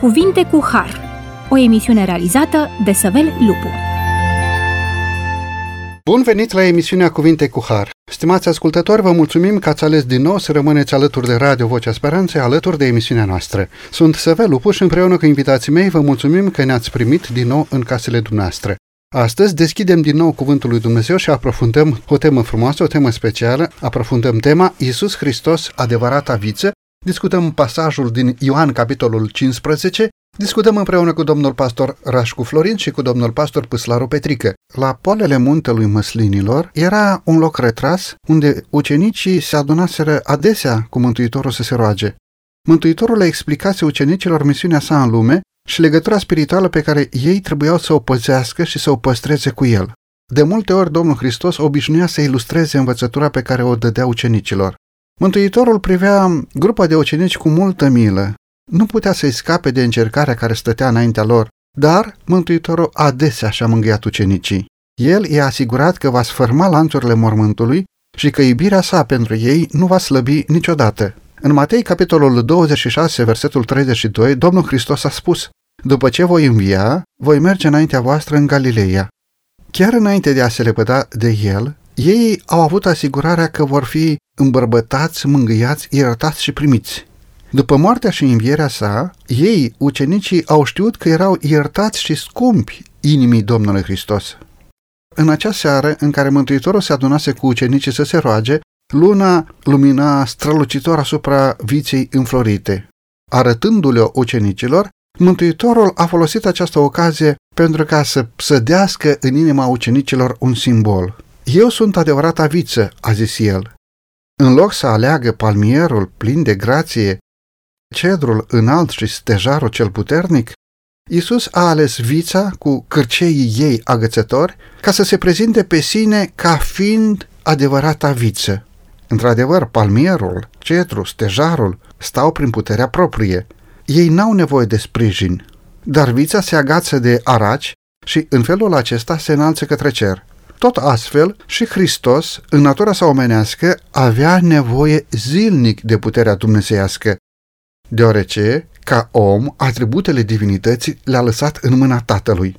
Cuvinte cu Har, o emisiune realizată de Săvel Lupu. Bun venit la emisiunea Cuvinte cu Har. Stimați ascultători, vă mulțumim că ați ales din nou să rămâneți alături de Radio Vocea Speranței, alături de emisiunea noastră. Sunt Săvel Lupu și împreună cu invitații mei vă mulțumim că ne-ați primit din nou în casele dumneavoastră. Astăzi deschidem din nou Cuvântul lui Dumnezeu și aprofundăm o temă frumoasă, o temă specială. Aprofundăm tema Iisus Hristos, adevărata viță. Discutăm pasajul din Ioan, capitolul 15. Discutăm împreună cu domnul pastor Rașcu Florin și cu domnul pastor Păslaru Petrică. La poalele muntelui Măslinilor era un loc retras unde ucenicii se adunaseră adesea cu Mântuitorul să se roage. Mântuitorul le explicase ucenicilor misiunea sa în lume și legătura spirituală pe care ei trebuiau să o păzească și să o păstreze cu el. De multe ori Domnul Hristos obișnuia să ilustreze învățătura pe care o dădea ucenicilor. Mântuitorul privea grupa de ucenici cu multă milă. Nu putea să-i scape de încercarea care stătea înaintea lor, dar Mântuitorul adesea și-a mângâiat ucenicii. El i-a asigurat că va sfârma lanțurile mormântului și că iubirea sa pentru ei nu va slăbi niciodată. În Matei, capitolul 26, versetul 32, Domnul Hristos a spus după ce voi învia, voi merge înaintea voastră în Galileea. Chiar înainte de a se lepăda de el, ei au avut asigurarea că vor fi îmbărbătați, mângâiați, iertați și primiți. După moartea și învierea sa, ei, ucenicii, au știut că erau iertați și scumpi inimii Domnului Hristos. În acea seară în care Mântuitorul se adunase cu ucenicii să se roage, luna lumina strălucitor asupra viței înflorite. Arătându-le ucenicilor, Mântuitorul a folosit această ocazie pentru ca să sădească în inima ucenicilor un simbol. Eu sunt adevărata viță, a zis el. În loc să aleagă palmierul plin de grație, cedrul înalt și stejarul cel puternic, Isus a ales vița cu cârceii ei agățători ca să se prezinte pe sine ca fiind adevărata viță. Într-adevăr, palmierul, cedrul, stejarul stau prin puterea proprie – ei n-au nevoie de sprijin, dar vița se agață de araci și în felul acesta se înalță către cer. Tot astfel și Hristos, în natura sa omenească, avea nevoie zilnic de puterea dumnezeiască, deoarece, ca om, atributele divinității le-a lăsat în mâna Tatălui.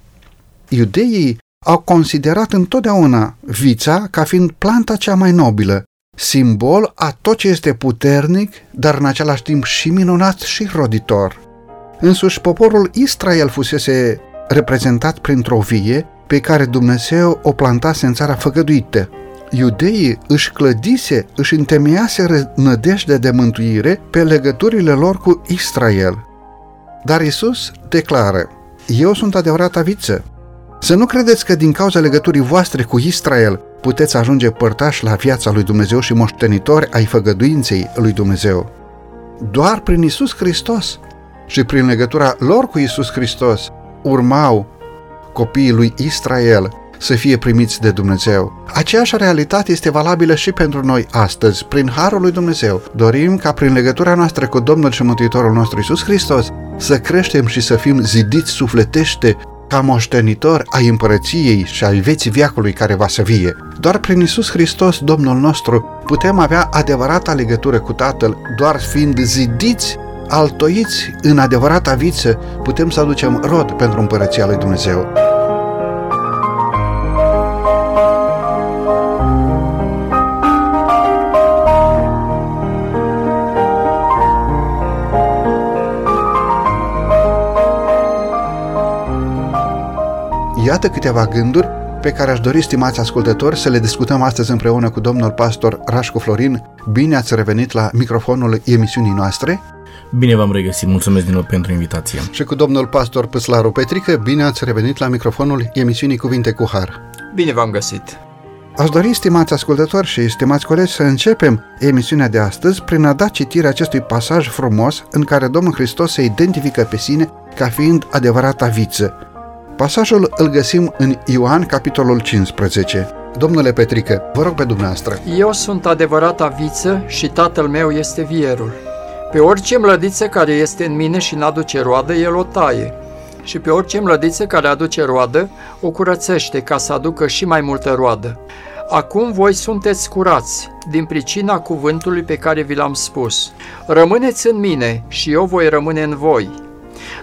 Iudeii au considerat întotdeauna vița ca fiind planta cea mai nobilă, simbol a tot ce este puternic, dar în același timp și minunat și roditor. Însuși poporul Israel fusese reprezentat printr-o vie pe care Dumnezeu o plantase în țara făgăduită. Iudeii își clădise, își întemeiase nădejde de mântuire pe legăturile lor cu Israel. Dar Isus declară, Eu sunt adevărata viță. Să nu credeți că din cauza legăturii voastre cu Israel puteți ajunge părtași la viața lui Dumnezeu și moștenitori ai făgăduinței lui Dumnezeu. Doar prin Isus Hristos și prin legătura lor cu Isus Hristos urmau copiii lui Israel să fie primiți de Dumnezeu. Aceeași realitate este valabilă și pentru noi astăzi, prin Harul lui Dumnezeu. Dorim ca prin legătura noastră cu Domnul și Mântuitorul nostru Isus Hristos să creștem și să fim zidiți sufletește ca moștenitor ai împărăției și ai vieții viacului care va să vie. Doar prin Isus Hristos, Domnul nostru, putem avea adevărata legătură cu Tatăl, doar fiind zidiți, altoiți în adevărata viță, putem să aducem rod pentru împărăția lui Dumnezeu. Iată câteva gânduri pe care aș dori, stimați ascultători, să le discutăm astăzi împreună cu domnul pastor Rașcu Florin. Bine ați revenit la microfonul emisiunii noastre. Bine v-am regăsit, mulțumesc din nou pentru invitație. Și cu domnul pastor Păslaru Petrică, bine ați revenit la microfonul emisiunii Cuvinte cu Har. Bine v-am găsit. Aș dori, stimați ascultători și stimați colegi, să începem emisiunea de astăzi prin a da citire acestui pasaj frumos în care Domnul Hristos se identifică pe sine ca fiind adevărata viță. Pasajul îl găsim în Ioan, capitolul 15. Domnule Petrică, vă rog pe dumneavoastră. Eu sunt adevărata viță și tatăl meu este vierul. Pe orice mlădiță care este în mine și n-aduce roadă, el o taie. Și pe orice mlădiță care aduce roadă, o curățește ca să aducă și mai multă roadă. Acum voi sunteți curați, din pricina cuvântului pe care vi l-am spus. Rămâneți în mine și eu voi rămâne în voi.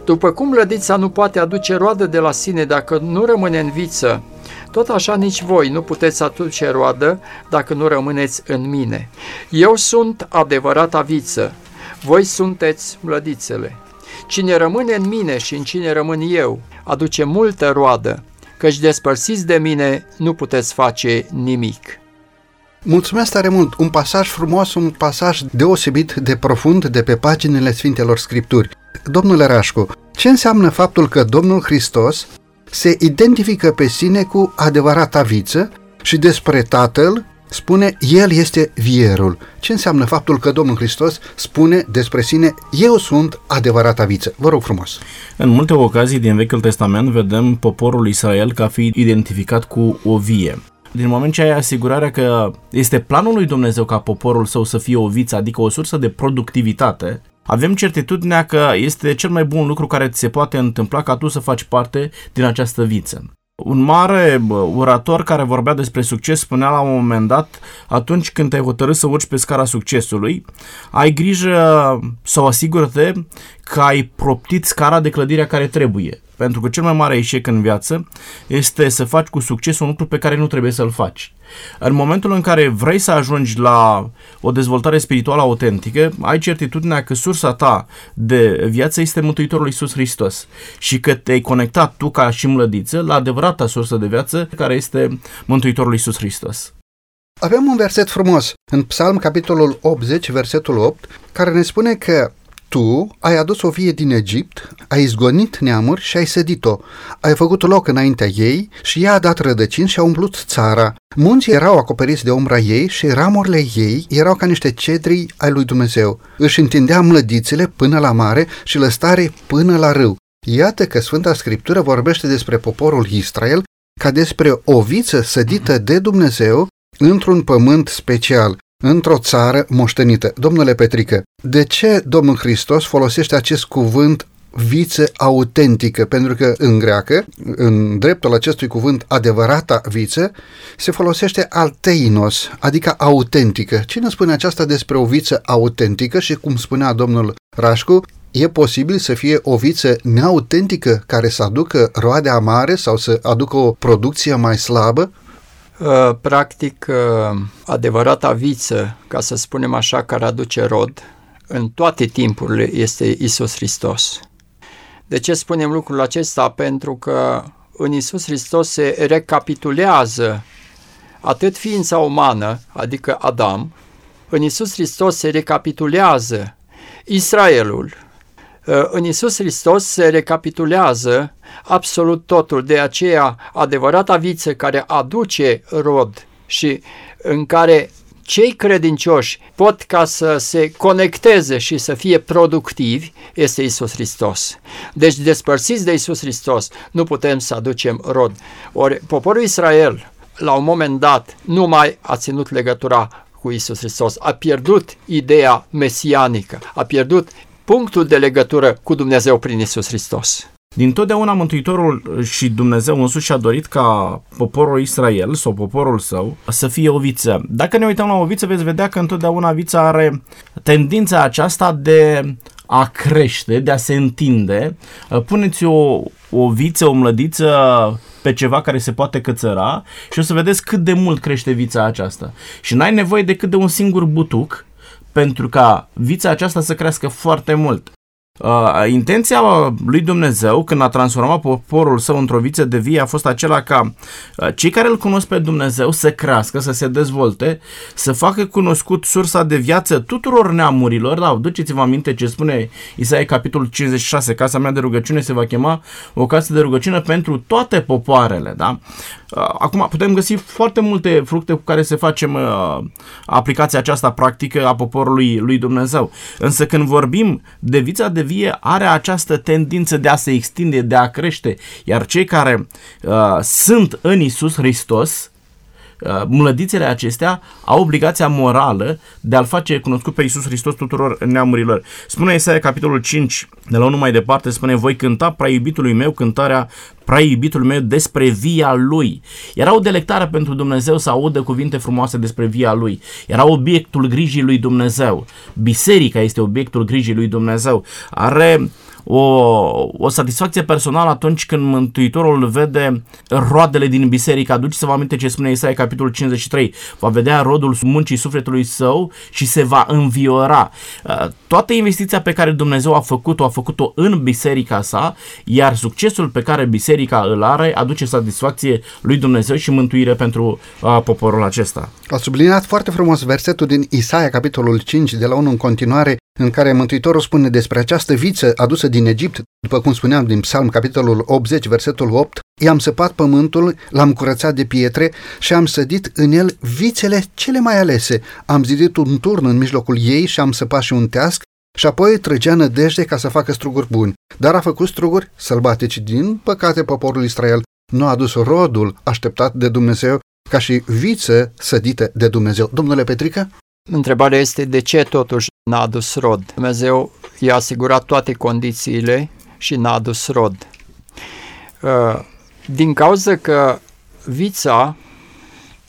După cum lădița nu poate aduce roadă de la sine dacă nu rămâne în viță, tot așa nici voi nu puteți aduce roadă dacă nu rămâneți în mine. Eu sunt adevărata viță, voi sunteți mlădițele. Cine rămâne în mine și în cine rămân eu, aduce multă roadă, căci despărțiți de mine nu puteți face nimic. Mulțumesc tare mult! Un pasaj frumos, un pasaj deosebit de profund de pe paginile Sfintelor Scripturi. Domnule Rașcu, ce înseamnă faptul că Domnul Hristos se identifică pe sine cu adevărata viță și despre Tatăl spune El este vierul. Ce înseamnă faptul că Domnul Hristos spune despre sine Eu sunt adevărata viță? Vă rog frumos! În multe ocazii din Vechiul Testament vedem poporul Israel ca fi identificat cu o vie. Din moment ce ai asigurarea că este planul lui Dumnezeu ca poporul său să fie o viță, adică o sursă de productivitate, avem certitudinea că este cel mai bun lucru care ți se poate întâmpla ca tu să faci parte din această viță. Un mare orator care vorbea despre succes spunea la un moment dat, atunci când te-ai hotărât să urci pe scara succesului, ai grijă sau asigură-te că ai proptit scara de clădirea care trebuie. Pentru că cel mai mare eșec în viață este să faci cu succes un lucru pe care nu trebuie să-l faci. În momentul în care vrei să ajungi la o dezvoltare spirituală autentică, ai certitudinea că sursa ta de viață este Mântuitorul Iisus Hristos și că te-ai conectat tu ca și mlădiță la adevărata sursă de viață care este Mântuitorul Iisus Hristos. Avem un verset frumos în Psalm, capitolul 80, versetul 8, care ne spune că tu ai adus o vie din Egipt, ai izgonit neamuri și ai sădit-o. Ai făcut loc înaintea ei și ea a dat rădăcini și a umplut țara. Munții erau acoperiți de umbra ei și ramurile ei erau ca niște cedri ai lui Dumnezeu. Își întindea mlădițele până la mare și lăstare până la râu. Iată că Sfânta Scriptură vorbește despre poporul Israel ca despre o viță sădită de Dumnezeu într-un pământ special într-o țară moștenită. Domnule Petrică, de ce Domnul Hristos folosește acest cuvânt viță autentică, pentru că în greacă, în dreptul acestui cuvânt adevărata viță, se folosește alteinos, adică autentică. Cine spune aceasta despre o viță autentică și cum spunea domnul Rașcu, e posibil să fie o viță neautentică care să aducă roade amare sau să aducă o producție mai slabă? Uh, practic, uh, adevărata viță, ca să spunem așa, care aduce rod, în toate timpurile este Isus Hristos. De ce spunem lucrul acesta? Pentru că în Isus Hristos se recapitulează atât ființa umană, adică Adam, în Isus Hristos se recapitulează Israelul, uh, în Isus Hristos se recapitulează absolut totul. De aceea, adevărata viță care aduce rod și în care cei credincioși pot ca să se conecteze și să fie productivi este Isus Hristos. Deci despărțiți de Isus Hristos nu putem să aducem rod. Ori poporul Israel la un moment dat nu mai a ținut legătura cu Isus Hristos, a pierdut ideea mesianică, a pierdut punctul de legătură cu Dumnezeu prin Isus Hristos. Din totdeauna Mântuitorul și Dumnezeu însuși a dorit ca poporul Israel sau poporul său să fie o viță. Dacă ne uităm la o viță, veți vedea că întotdeauna vița are tendința aceasta de a crește, de a se întinde. Puneți o, o viță, o mlădiță pe ceva care se poate cățăra și o să vedeți cât de mult crește vița aceasta. Și n-ai nevoie decât de un singur butuc pentru ca vița aceasta să crească foarte mult. Uh, intenția lui Dumnezeu când a transformat poporul său într-o viță de vie a fost acela ca uh, cei care îl cunosc pe Dumnezeu să crească, să se dezvolte, să facă cunoscut sursa de viață tuturor neamurilor. Da, duceți-vă aminte ce spune Isaia capitolul 56, casa mea de rugăciune se va chema o casă de rugăciune pentru toate popoarele, da? Uh, acum putem găsi foarte multe fructe cu care să facem uh, aplicația aceasta practică a poporului lui Dumnezeu. Însă când vorbim de vița de vie, are această tendință de a se extinde, de a crește, iar cei care uh, sunt în Isus Hristos, Uh, mlădițele acestea au obligația morală de a-L face cunoscut pe Iisus Hristos tuturor neamurilor. Spune Isaia capitolul 5, de la 1 mai departe, spune Voi cânta prea iubitului meu cântarea prea iubitul meu despre via lui. Era o delectare pentru Dumnezeu să audă cuvinte frumoase despre via lui. Era obiectul grijii lui Dumnezeu. Biserica este obiectul grijii lui Dumnezeu. Are o, o satisfacție personală atunci când Mântuitorul vede roadele din biserică. Aduceți-vă aminte ce spune Isaia capitolul 53. Va vedea rodul muncii sufletului său și se va înviora. Uh, toată investiția pe care Dumnezeu a făcut-o, a făcut-o în biserica sa, iar succesul pe care biserica îl are aduce satisfacție lui Dumnezeu și mântuire pentru uh, poporul acesta. A subliniat foarte frumos versetul din Isaia, capitolul 5, de la 1 în continuare, în care Mântuitorul spune despre această viță adusă din Egipt, după cum spuneam din Psalm, capitolul 80, versetul 8, i-am săpat pământul, l-am curățat de pietre și am sădit în el vițele cele mai alese. Am zidit un turn în mijlocul ei și am săpat și un teasc și apoi trăgea nădejde ca să facă struguri buni. Dar a făcut struguri sălbatici. Din păcate, poporul Israel nu a adus rodul așteptat de Dumnezeu ca și viță sădite de Dumnezeu. Domnule Petrică? Întrebarea este de ce totuși n-a adus rod. Dumnezeu i-a asigurat toate condițiile și n-a adus rod. Uh, din cauza că vița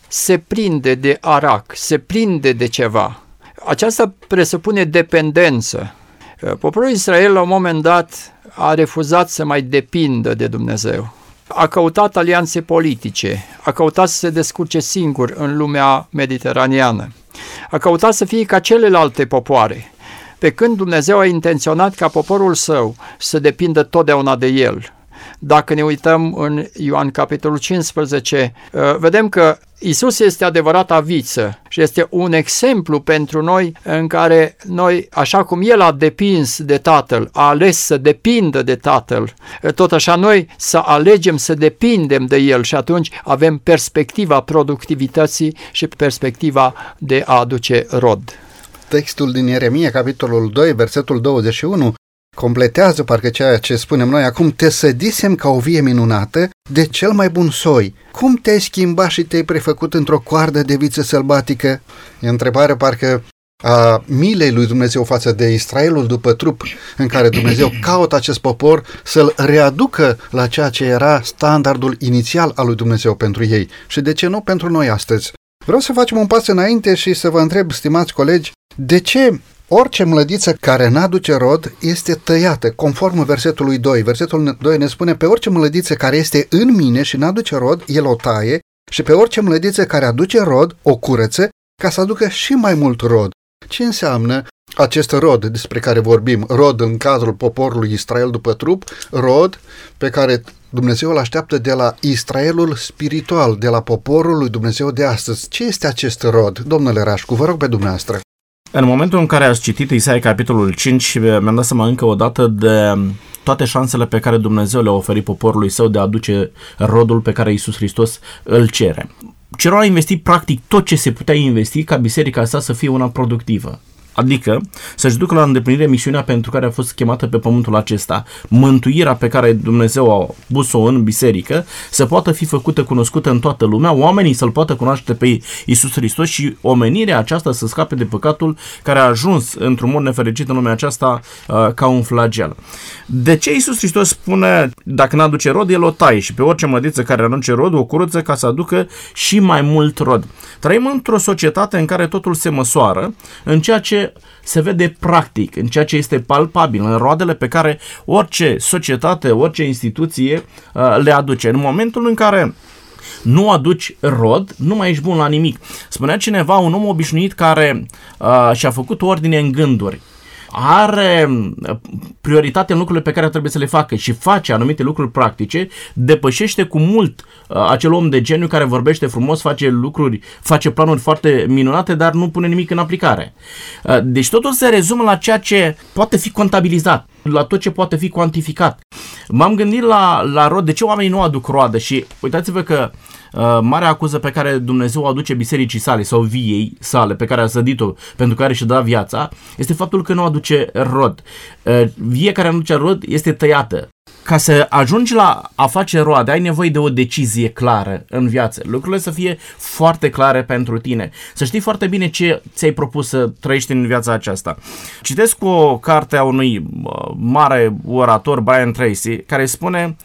se prinde de arac, se prinde de ceva. Aceasta presupune dependență. Uh, poporul Israel la un moment dat a refuzat să mai depindă de Dumnezeu. A căutat alianțe politice, a căutat să se descurce singur în lumea mediteraneană. A căutat să fie ca celelalte popoare, pe când Dumnezeu a intenționat ca poporul său să depindă totdeauna de el. Dacă ne uităm în Ioan capitolul 15, uh, vedem că Isus este adevărata viță și este un exemplu pentru noi în care noi, așa cum El a depins de Tatăl, a ales să depindă de Tatăl, tot așa noi să alegem să depindem de El și atunci avem perspectiva productivității și perspectiva de a aduce rod. Textul din Ieremia, capitolul 2, versetul 21, completează parcă ceea ce spunem noi acum, te sădisem ca o vie minunată de cel mai bun soi. Cum te-ai schimbat și te-ai prefăcut într-o coardă de viță sălbatică? E întrebare parcă a milei lui Dumnezeu față de Israelul după trup, în care Dumnezeu caută acest popor să-l readucă la ceea ce era standardul inițial al lui Dumnezeu pentru ei și de ce nu pentru noi astăzi. Vreau să facem un pas înainte și să vă întreb, stimați colegi, de ce Orice mlădiță care n-aduce rod este tăiată, conform versetului 2. Versetul 2 ne spune, pe orice mlădiță care este în mine și n-aduce rod, el o taie și pe orice mlădiță care aduce rod, o curăță, ca să aducă și mai mult rod. Ce înseamnă acest rod despre care vorbim? Rod în cadrul poporului Israel după trup, rod pe care Dumnezeu îl așteaptă de la Israelul spiritual, de la poporul lui Dumnezeu de astăzi. Ce este acest rod? Domnule Rașcu, vă rog pe dumneavoastră. În momentul în care ați citit Isaia capitolul 5, mi-am dat seama încă o dată de toate șansele pe care Dumnezeu le-a oferit poporului său de a aduce rodul pe care Isus Hristos îl cere. Cerul a investit practic tot ce se putea investi ca biserica sa să fie una productivă. Adică să-și ducă la îndeplinire misiunea pentru care a fost chemată pe pământul acesta. Mântuirea pe care Dumnezeu a pus-o în biserică să poată fi făcută cunoscută în toată lumea, oamenii să-L poată cunoaște pe Isus Hristos și omenirea aceasta să scape de păcatul care a ajuns într-un mod nefericit în lumea aceasta uh, ca un flagel. De ce Isus Hristos spune, dacă n-aduce rod, el o taie și pe orice mădiță care aduce rod, o curăță ca să aducă și mai mult rod. Trăim într-o societate în care totul se măsoară în ceea ce se vede practic, în ceea ce este palpabil, în roadele pe care orice societate, orice instituție uh, le aduce. În momentul în care nu aduci rod, nu mai ești bun la nimic. Spunea cineva, un om obișnuit care uh, și-a făcut ordine în gânduri are uh, prioritate în lucrurile pe care trebuie să le facă și face anumite lucruri practice, depășește cu mult uh, acel om de geniu care vorbește frumos, face lucruri, face planuri foarte minunate, dar nu pune nimic în aplicare. Uh, deci totul se rezumă la ceea ce poate fi contabilizat, la tot ce poate fi cuantificat. M-am gândit la, la rod, de ce oamenii nu aduc roadă și uitați-vă că uh, Uh, marea acuză pe care Dumnezeu o aduce bisericii sale sau viei sale pe care a sădit-o, pentru care și-a dat viața, este faptul că nu aduce rod. Uh, vie care nu aduce rod este tăiată. Ca să ajungi la a face roade, ai nevoie de o decizie clară în viață. Lucrurile să fie foarte clare pentru tine. Să știi foarte bine ce ți-ai propus să trăiești în viața aceasta. Citesc o carte a unui uh, mare orator, Brian Tracy, care spune,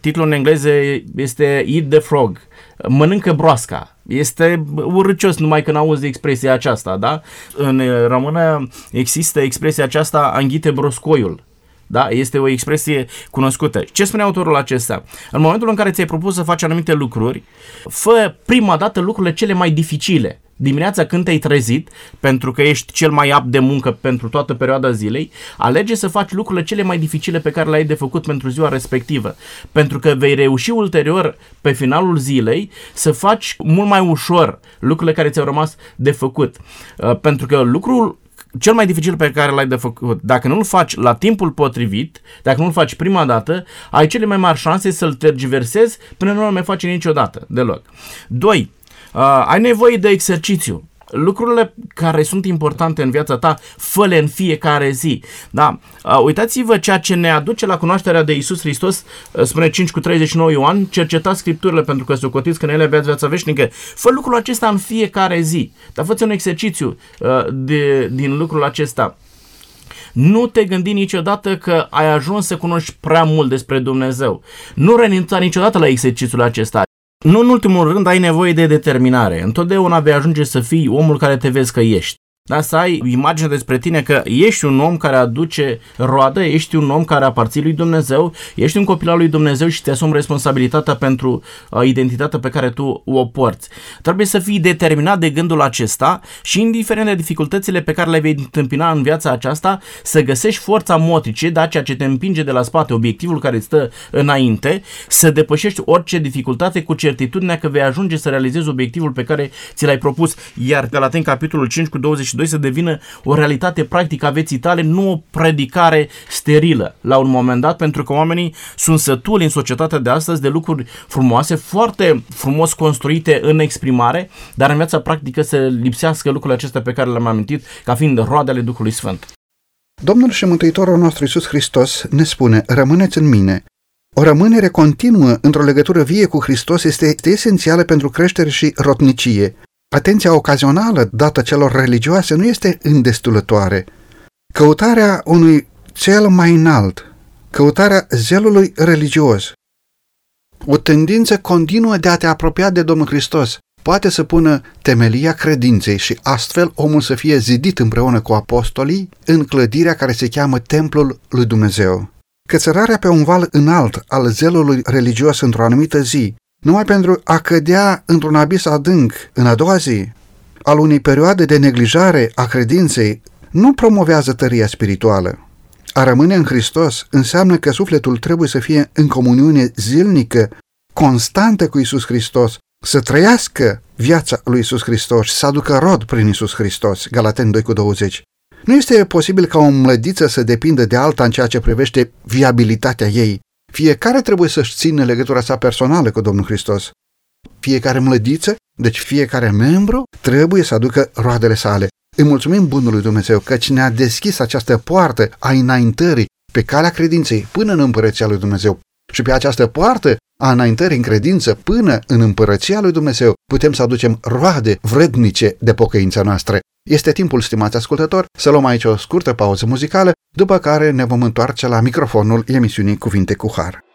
titlul în engleză este Eat the Frog mănâncă broasca. Este urâcios numai când auzi expresia aceasta, da? În română există expresia aceasta anghite broscoiul. Da? Este o expresie cunoscută. Ce spune autorul acesta? În momentul în care ți-ai propus să faci anumite lucruri, fă prima dată lucrurile cele mai dificile dimineața când te-ai trezit, pentru că ești cel mai apt de muncă pentru toată perioada zilei, alege să faci lucrurile cele mai dificile pe care le-ai de făcut pentru ziua respectivă. Pentru că vei reuși ulterior, pe finalul zilei, să faci mult mai ușor lucrurile care ți-au rămas de făcut. Uh, pentru că lucrul cel mai dificil pe care l-ai de făcut, dacă nu-l faci la timpul potrivit, dacă nu-l faci prima dată, ai cele mai mari șanse să-l tergiversezi până nu-l mai faci niciodată, deloc. 2. Uh, ai nevoie de exercițiu. Lucrurile care sunt importante în viața ta, fă în fiecare zi. Da? Uh, uitați-vă ceea ce ne aduce la cunoașterea de Isus Hristos, uh, spune 5 cu 39 Ioan, cercetați Scripturile pentru că socotiți că în ele aveați viața veșnică. Fă lucrul acesta în fiecare zi. Dar fă un exercițiu uh, de, din lucrul acesta. Nu te gândi niciodată că ai ajuns să cunoști prea mult despre Dumnezeu. Nu renunța niciodată la exercițiul acesta. Nu în ultimul rând ai nevoie de determinare. Întotdeauna vei ajunge să fii omul care te vezi că ești. Da, să ai imagine despre tine că ești un om care aduce roadă, ești un om care aparții lui Dumnezeu, ești un copil al lui Dumnezeu și te asumi responsabilitatea pentru uh, identitatea pe care tu o porți. Trebuie să fii determinat de gândul acesta și indiferent de dificultățile pe care le vei întâmpina în viața aceasta, să găsești forța motrice, da, ceea ce te împinge de la spate, obiectivul care stă înainte, să depășești orice dificultate cu certitudinea că vei ajunge să realizezi obiectivul pe care ți l-ai propus. Iar Galaten capitolul 5 cu 22 22 să devină o realitate practică a vieții tale, nu o predicare sterilă la un moment dat, pentru că oamenii sunt sătuli în societatea de astăzi de lucruri frumoase, foarte frumos construite în exprimare, dar în viața practică să lipsească lucrurile acestea pe care le-am amintit ca fiind roadele Duhului Sfânt. Domnul și Mântuitorul nostru Iisus Hristos ne spune, rămâneți în mine. O rămânere continuă într-o legătură vie cu Hristos este esențială pentru creștere și rotnicie. Atenția ocazională dată celor religioase nu este îndestulătoare. Căutarea unui cel mai înalt, căutarea zelului religios, o tendință continuă de a te apropia de Domnul Hristos, poate să pună temelia credinței și astfel omul să fie zidit împreună cu apostolii în clădirea care se cheamă Templul lui Dumnezeu. Cățărarea pe un val înalt al zelului religios într-o anumită zi numai pentru a cădea într-un abis adânc în a doua zi al unei perioade de neglijare a credinței nu promovează tăria spirituală. A rămâne în Hristos înseamnă că sufletul trebuie să fie în comuniune zilnică, constantă cu Isus Hristos, să trăiască viața lui Isus Hristos și să aducă rod prin Isus Hristos. Galaten 2 cu 20. Nu este posibil ca o mlădiță să depindă de alta în ceea ce privește viabilitatea ei. Fiecare trebuie să-și țină legătura sa personală cu Domnul Hristos. Fiecare mlădiță, deci fiecare membru, trebuie să aducă roadele sale. Îi mulțumim Bunului Dumnezeu căci ne-a deschis această poartă a înaintării pe calea credinței până în împărăția lui Dumnezeu. Și pe această poartă a înaintării în credință până în împărăția lui Dumnezeu putem să aducem roade vrednice de pocăința noastră. Este timpul, stimați ascultători, să luăm aici o scurtă pauză muzicală, după care ne vom întoarce la microfonul emisiunii Cuvinte cu Har.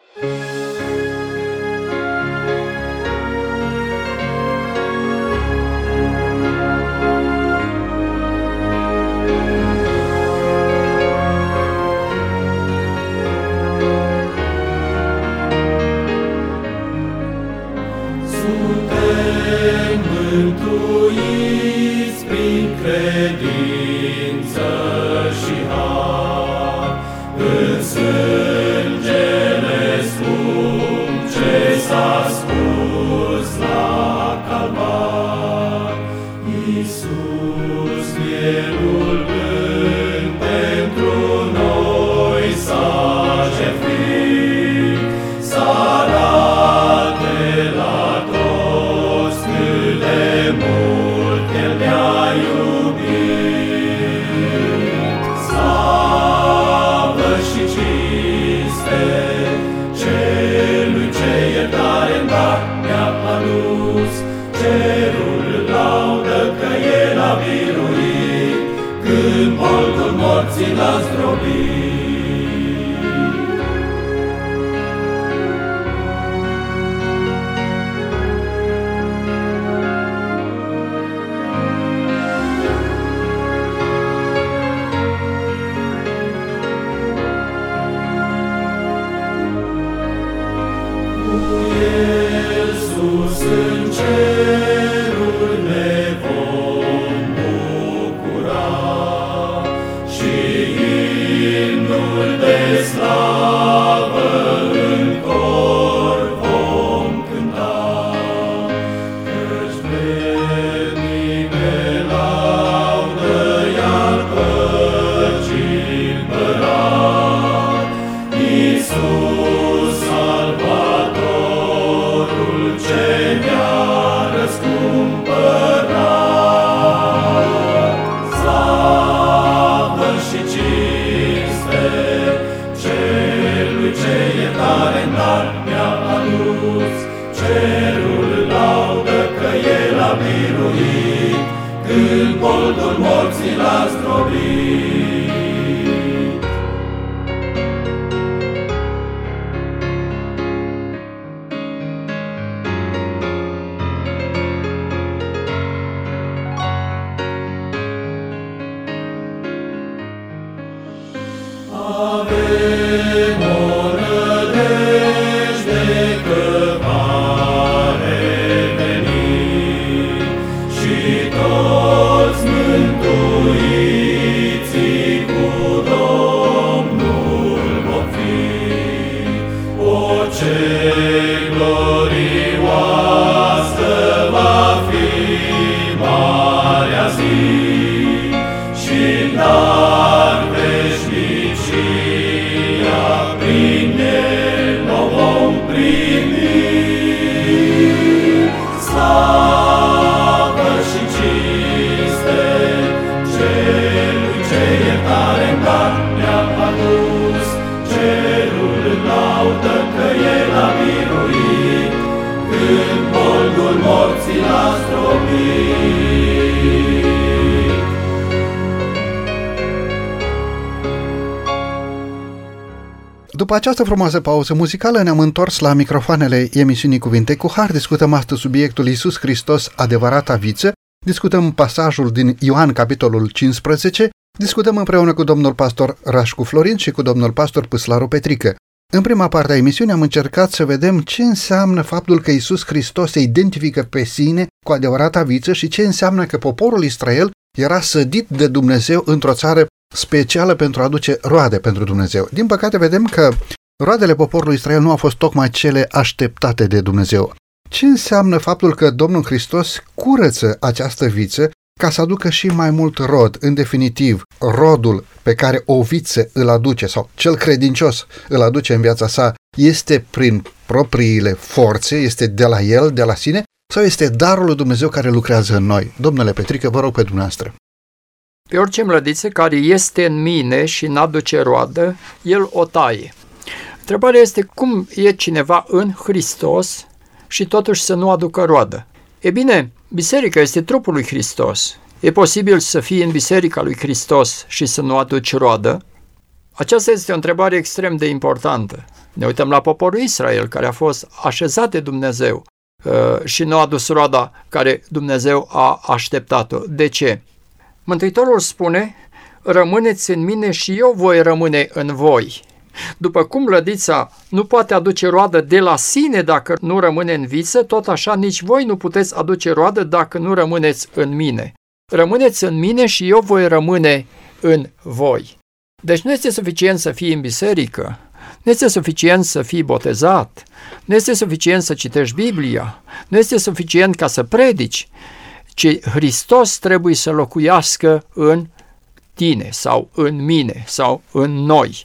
După această frumoasă pauză muzicală ne-am întors la microfoanele emisiunii Cuvinte cu Har. Discutăm astăzi subiectul Iisus Hristos, adevărata viță. Discutăm pasajul din Ioan, capitolul 15. Discutăm împreună cu domnul pastor Rașcu Florin și cu domnul pastor Păslaru Petrică. În prima parte a emisiunii am încercat să vedem ce înseamnă faptul că Iisus Hristos se identifică pe sine cu adevărata viță și ce înseamnă că poporul Israel era sădit de Dumnezeu într-o țară specială pentru a aduce roade pentru Dumnezeu. Din păcate vedem că roadele poporului Israel nu au fost tocmai cele așteptate de Dumnezeu. Ce înseamnă faptul că Domnul Hristos curăță această viță ca să aducă și mai mult rod. În definitiv, rodul pe care o viță îl aduce sau cel credincios îl aduce în viața sa este prin propriile forțe, este de la el, de la sine, sau este darul lui Dumnezeu care lucrează în noi? Domnule Petrică, vă rog pe dumneavoastră. Pe orice mlădiță care este în mine și n-aduce roadă, el o taie. Întrebarea este cum e cineva în Hristos și totuși să nu aducă roadă. E bine, biserica este trupul lui Hristos. E posibil să fii în biserica lui Hristos și să nu aduci roadă? Aceasta este o întrebare extrem de importantă. Ne uităm la poporul Israel, care a fost așezat de Dumnezeu uh, și nu a adus roada care Dumnezeu a așteptat-o. De ce? Mântuitorul spune, rămâneți în mine și eu voi rămâne în voi. După cum lădița nu poate aduce roadă de la sine dacă nu rămâne în viță, tot așa nici voi nu puteți aduce roadă dacă nu rămâneți în mine. Rămâneți în mine și eu voi rămâne în voi. Deci nu este suficient să fii în biserică, nu este suficient să fii botezat, nu este suficient să citești Biblia, nu este suficient ca să predici, ci Hristos trebuie să locuiască în tine sau în mine sau în noi.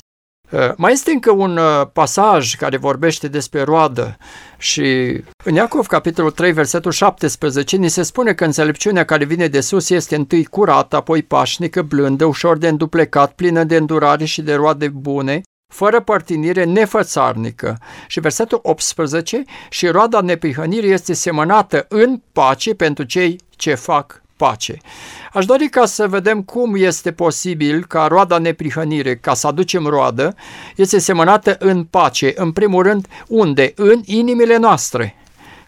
Uh, mai este încă un uh, pasaj care vorbește despre roadă și în Iacov, capitolul 3, versetul 17, ni se spune că înțelepciunea care vine de sus este întâi curată, apoi pașnică, blândă, ușor de înduplecat, plină de îndurare și de roade bune, fără părtinire, nefățarnică. Și versetul 18, și roada neprihănirii este semănată în pace pentru cei ce fac pace. Aș dori ca să vedem cum este posibil ca roada neprihănire, ca să aducem roadă, este semănată în pace. În primul rând, unde? În inimile noastre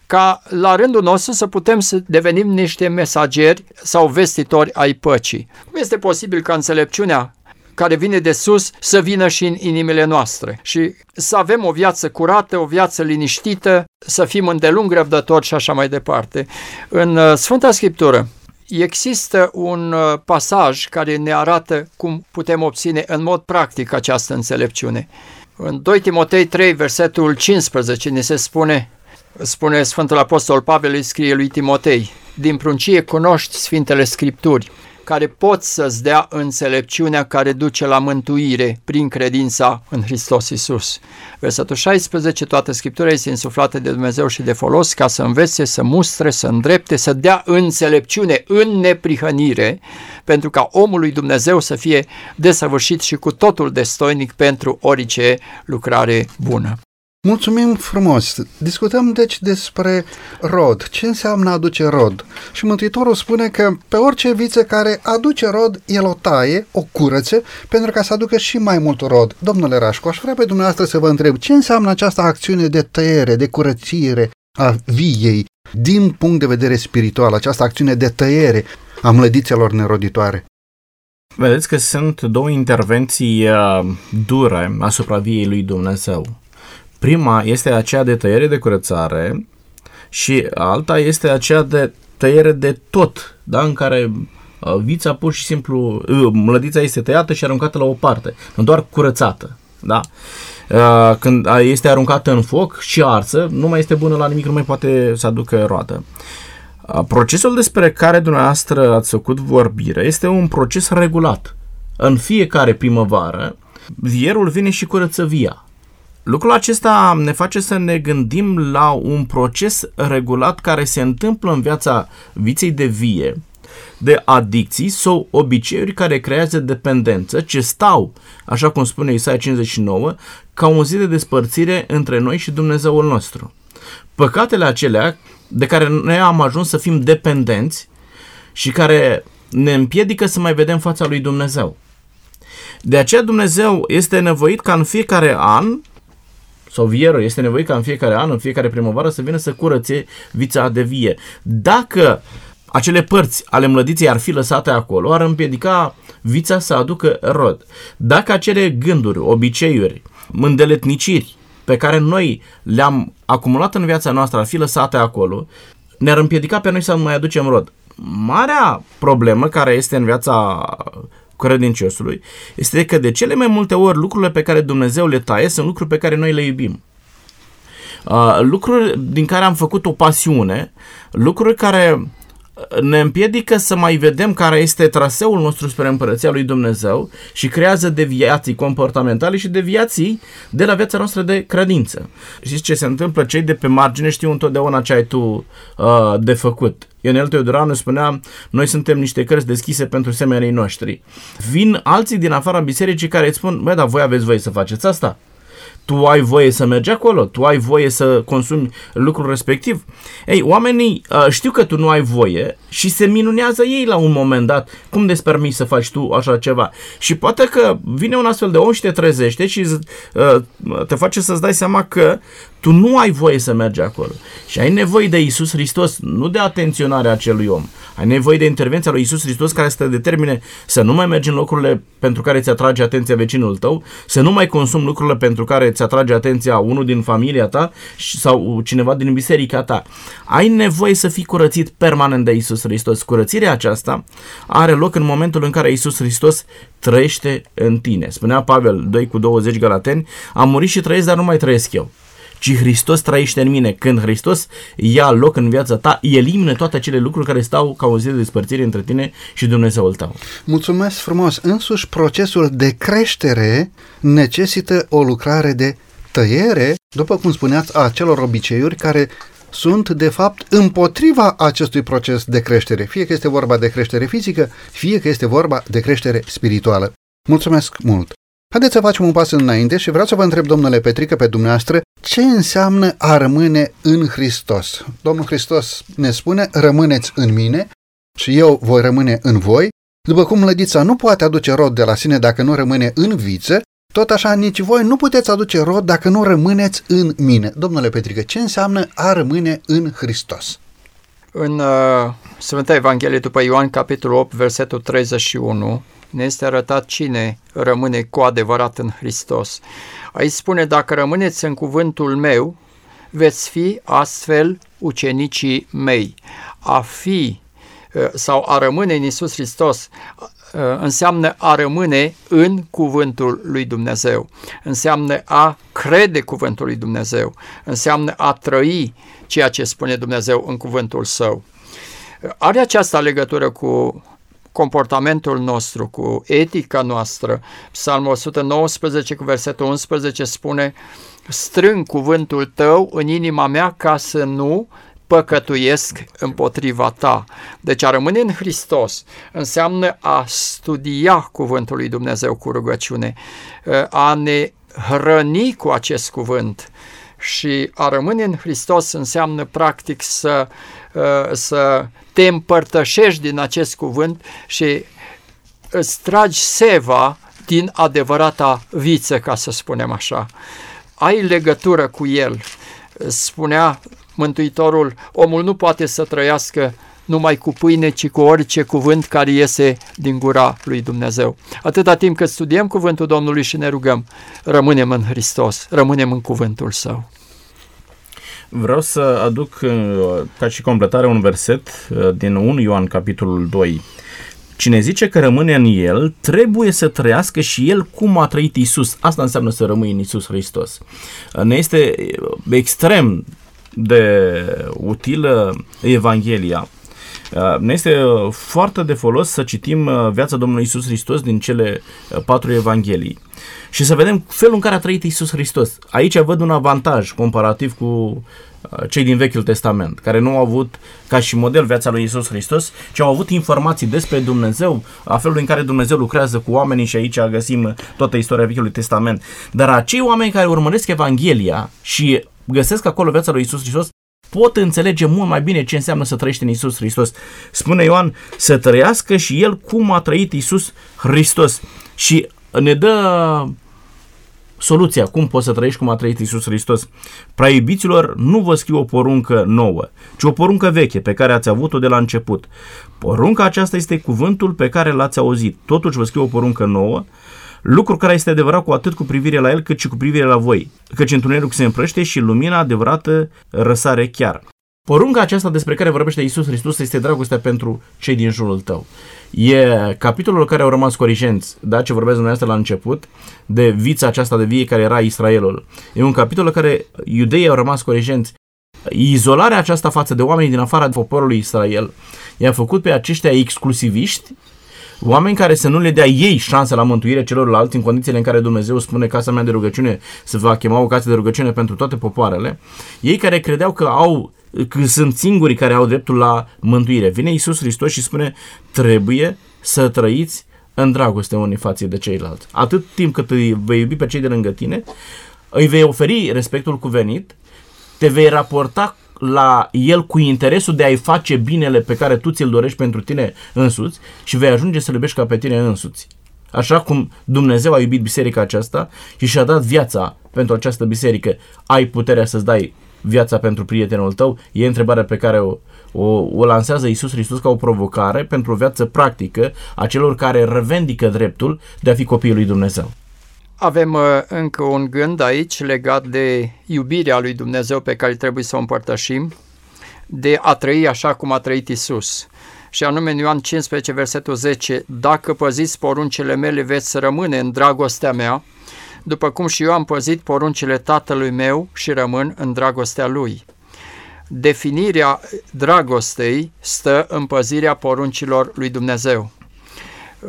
ca la rândul nostru să putem să devenim niște mesageri sau vestitori ai păcii. Cum este posibil ca înțelepciunea care vine de sus să vină și în inimile noastre și să avem o viață curată, o viață liniștită, să fim îndelung răbdători și așa mai departe. În uh, Sfânta Scriptură există un uh, pasaj care ne arată cum putem obține în mod practic această înțelepciune. În 2 Timotei 3, versetul 15, ne se spune, spune Sfântul Apostol Pavel, îi scrie lui Timotei, din pruncie cunoști Sfintele Scripturi, care pot să-ți dea înțelepciunea care duce la mântuire prin credința în Hristos Isus. Versetul 16, toată Scriptura este insuflată de Dumnezeu și de folos ca să învețe, să mustre, să îndrepte, să dea înțelepciune în neprihănire, pentru ca omul lui Dumnezeu să fie desăvârșit și cu totul destoinic pentru orice lucrare bună. Mulțumim frumos! Discutăm deci despre rod. Ce înseamnă aduce rod? Și Mântuitorul spune că pe orice viță care aduce rod, el o taie, o curățe, pentru ca să aducă și mai mult rod. Domnule Rașcu, aș vrea pe dumneavoastră să vă întreb, ce înseamnă această acțiune de tăiere, de curățire a viei, din punct de vedere spiritual, această acțiune de tăiere a mlădițelor neroditoare? Vedeți că sunt două intervenții uh, dure asupra viei lui Dumnezeu. Prima este aceea de tăiere de curățare și alta este aceea de tăiere de tot, da? în care uh, vița pur și simplu, uh, mlădița este tăiată și aruncată la o parte, nu doar curățată. Da? Uh, când este aruncată în foc și arsă, nu mai este bună la nimic, nu mai poate să aducă roadă. Procesul despre care dumneavoastră ați făcut vorbire este un proces regulat. În fiecare primăvară, vierul vine și curăță via. Lucrul acesta ne face să ne gândim la un proces regulat care se întâmplă în viața viței de vie, de adicții sau obiceiuri care creează dependență, ce stau, așa cum spune Isaia 59, ca un zi de despărțire între noi și Dumnezeul nostru. Păcatele acelea de care noi am ajuns să fim dependenți și care ne împiedică să mai vedem fața lui Dumnezeu. De aceea Dumnezeu este nevoit ca în fiecare an sau vierul este nevoit ca în fiecare an, în fiecare primăvară să vină să curățe vița de vie. Dacă acele părți ale mlădiței ar fi lăsate acolo, ar împiedica vița să aducă rod. Dacă acele gânduri, obiceiuri, mândeletniciri pe care noi le-am acumulat în viața noastră ar fi lăsate acolo, ne-ar împiedica pe noi să mai aducem rod. Marea problemă care este în viața credinciosului este că de cele mai multe ori lucrurile pe care Dumnezeu le taie sunt lucruri pe care noi le iubim. Uh, lucruri din care am făcut o pasiune, lucruri care ne împiedică să mai vedem care este traseul nostru spre împărăția lui Dumnezeu și creează deviații comportamentale și deviații de la viața noastră de credință. Știți ce se întâmplă? Cei de pe margine știu întotdeauna ce ai tu uh, de făcut. Ionel Teodoranu spunea, noi suntem niște cărți deschise pentru semenii noștri. Vin alții din afara bisericii care îți spun, băi, dar voi aveți voie să faceți asta? Tu ai voie să mergi acolo, tu ai voie să consumi lucrul respectiv. Ei, oamenii uh, știu că tu nu ai voie și se minunează ei la un moment dat cum de permis să faci tu așa ceva. Și poate că vine un astfel de om și te trezește și uh, te face să-ți dai seama că tu nu ai voie să mergi acolo. Și ai nevoie de Isus Hristos, nu de atenționarea acelui om. Ai nevoie de intervenția lui Isus Hristos care să te determine să nu mai mergi în locurile pentru care ți atrage atenția vecinul tău, să nu mai consumi lucrurile pentru care ți atrage atenția unul din familia ta sau cineva din biserica ta. Ai nevoie să fii curățit permanent de Isus Hristos. Curățirea aceasta are loc în momentul în care Isus Hristos trăiește în tine. Spunea Pavel 2 cu 20 Galateni, am murit și trăiesc, dar nu mai trăiesc eu ci Hristos trăiește în mine. Când Hristos ia loc în viața ta, elimină toate acele lucruri care stau ca o zi de despărțire între tine și Dumnezeul tău. Mulțumesc frumos! Însuși procesul de creștere necesită o lucrare de tăiere, după cum spuneați, a celor obiceiuri care sunt, de fapt, împotriva acestui proces de creștere, fie că este vorba de creștere fizică, fie că este vorba de creștere spirituală. Mulțumesc mult! Haideți să facem un pas înainte și vreau să vă întreb, domnule Petrică, pe dumneavoastră, ce înseamnă a rămâne în Hristos? Domnul Hristos ne spune, rămâneți în mine și eu voi rămâne în voi. După cum lădița nu poate aduce rod de la sine dacă nu rămâne în viță, tot așa nici voi nu puteți aduce rod dacă nu rămâneți în mine. Domnule Petrică, ce înseamnă a rămâne în Hristos? În uh, Sfânta Evanghelie după Ioan, capitolul 8, versetul 31, ne este arătat cine rămâne cu adevărat în Hristos. Aici spune, dacă rămâneți în cuvântul meu, veți fi astfel ucenicii mei. A fi uh, sau a rămâne în Isus Hristos uh, înseamnă a rămâne în cuvântul lui Dumnezeu, înseamnă a crede cuvântul lui Dumnezeu, înseamnă a trăi ceea ce spune Dumnezeu în cuvântul său. Are această legătură cu comportamentul nostru, cu etica noastră. Psalmul 119 cu versetul 11 spune strâng cuvântul tău în inima mea ca să nu păcătuiesc împotriva ta. Deci a rămâne în Hristos înseamnă a studia cuvântul lui Dumnezeu cu rugăciune, a ne hrăni cu acest cuvânt și a rămâne în Hristos înseamnă practic să, să te împărtășești din acest cuvânt și îți tragi seva din adevărata viță, ca să spunem așa. Ai legătură cu el. Spunea Mântuitorul, omul nu poate să trăiască numai cu pâine, ci cu orice cuvânt care iese din gura lui Dumnezeu. Atâta timp cât studiem cuvântul Domnului și ne rugăm, rămânem în Hristos, rămânem în cuvântul Său. Vreau să aduc uh, ca și completare un verset uh, din 1 Ioan, capitolul 2. Cine zice că rămâne în el, trebuie să trăiască și el cum a trăit Isus. Asta înseamnă să rămâi în Isus Hristos. Ne este extrem de utilă Evanghelia. Ne este foarte de folos să citim viața Domnului Isus Hristos din cele patru Evanghelii și să vedem felul în care a trăit Isus Hristos. Aici văd un avantaj comparativ cu Uh, cei din Vechiul Testament, care nu au avut ca și model viața lui Isus Hristos, ci au avut informații despre Dumnezeu, a felului în care Dumnezeu lucrează cu oamenii și aici găsim toată istoria Vechiului Testament. Dar acei oameni care urmăresc Evanghelia și găsesc acolo viața lui Isus Hristos, pot înțelege mult mai bine ce înseamnă să trăiești în Isus Hristos. Spune Ioan să trăiască și el cum a trăit Isus Hristos. Și ne dă soluția, cum poți să trăiești cum a trăit Isus Hristos. Prea iubiților, nu vă scriu o poruncă nouă, ci o poruncă veche pe care ați avut-o de la început. Porunca aceasta este cuvântul pe care l-ați auzit. Totuși vă scriu o poruncă nouă, lucru care este adevărat cu atât cu privire la el cât și cu privire la voi, căci întunericul se împrăște și lumina adevărată răsare chiar. Porunca aceasta despre care vorbește Isus Hristos este dragostea pentru cei din jurul tău. E capitolul care au rămas corigenți, da, ce vorbesc dumneavoastră la început, de vița aceasta de vie care era Israelul. E un capitol în care iudeii au rămas corigenți. Izolarea aceasta față de oamenii din afara poporului Israel i-a făcut pe aceștia exclusiviști Oameni care să nu le dea ei șansa la mântuire celorlalți în condițiile în care Dumnezeu spune casa mea de rugăciune să va chema o casă de rugăciune pentru toate popoarele, ei care credeau că au că sunt singurii care au dreptul la mântuire. Vine Iisus Hristos și spune, trebuie să trăiți în dragoste unii față de ceilalți. Atât timp cât îi vei iubi pe cei de lângă tine, îi vei oferi respectul cuvenit, te vei raporta la el cu interesul de a-i face binele pe care tu ți-l dorești pentru tine însuți și vei ajunge să-l iubești ca pe tine însuți. Așa cum Dumnezeu a iubit biserica aceasta și și-a dat viața pentru această biserică, ai puterea să-ți dai viața pentru prietenul tău, e întrebarea pe care o, o, o lansează Isus Hristos ca o provocare pentru o viață practică a celor care revendică dreptul de a fi copiii lui Dumnezeu. Avem uh, încă un gând aici legat de iubirea lui Dumnezeu pe care trebuie să o împărtășim, de a trăi așa cum a trăit Isus. Și anume în Ioan 15, versetul 10, Dacă păziți poruncile mele, veți rămâne în dragostea mea, după cum și eu am păzit poruncile tatălui meu și rămân în dragostea lui. Definirea dragostei stă în păzirea poruncilor lui Dumnezeu.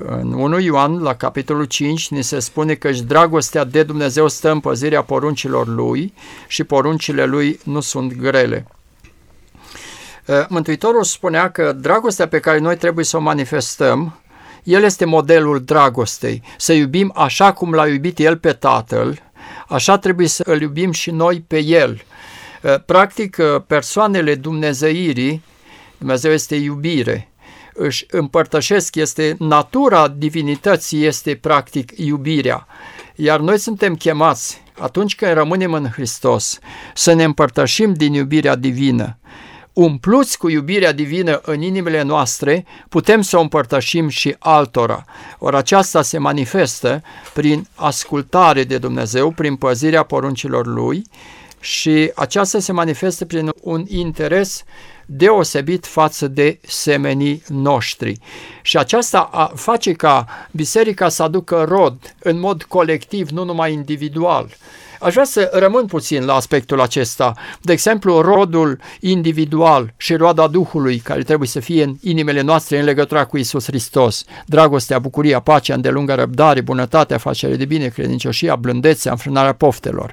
În 1 Ioan, la capitolul 5, ni se spune că dragostea de Dumnezeu stă în păzirea poruncilor lui și poruncile lui nu sunt grele. Mântuitorul spunea că dragostea pe care noi trebuie să o manifestăm el este modelul dragostei. Să iubim așa cum l-a iubit El pe Tatăl, așa trebuie să îl iubim și noi pe El. Uh, practic, uh, persoanele dumnezeirii, Dumnezeu este iubire, își împărtășesc, este natura divinității, este practic iubirea. Iar noi suntem chemați, atunci când rămânem în Hristos, să ne împărtășim din iubirea divină umpluți cu iubirea divină în inimile noastre, putem să o împărtășim și altora. Ori aceasta se manifestă prin ascultare de Dumnezeu, prin păzirea poruncilor Lui și aceasta se manifestă prin un interes deosebit față de semenii noștri. Și aceasta face ca biserica să aducă rod în mod colectiv, nu numai individual. Aș vrea să rămân puțin la aspectul acesta. De exemplu, rodul individual și roada Duhului care trebuie să fie în inimile noastre în legătura cu Isus Hristos. Dragostea, bucuria, pacea, îndelungă răbdare, bunătatea, facerea de bine, credincioșia, blândețea, înfrânarea poftelor.